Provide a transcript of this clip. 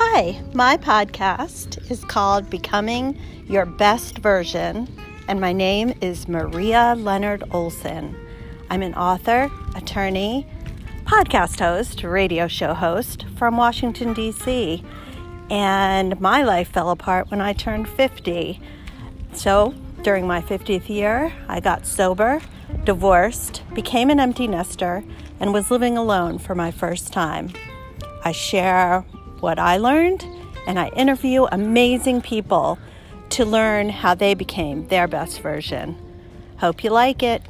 Hi, my podcast is called Becoming Your Best Version, and my name is Maria Leonard Olson. I'm an author, attorney, podcast host, radio show host from Washington, D.C., and my life fell apart when I turned 50. So, during my 50th year, I got sober, divorced, became an empty nester, and was living alone for my first time. I share what I learned, and I interview amazing people to learn how they became their best version. Hope you like it.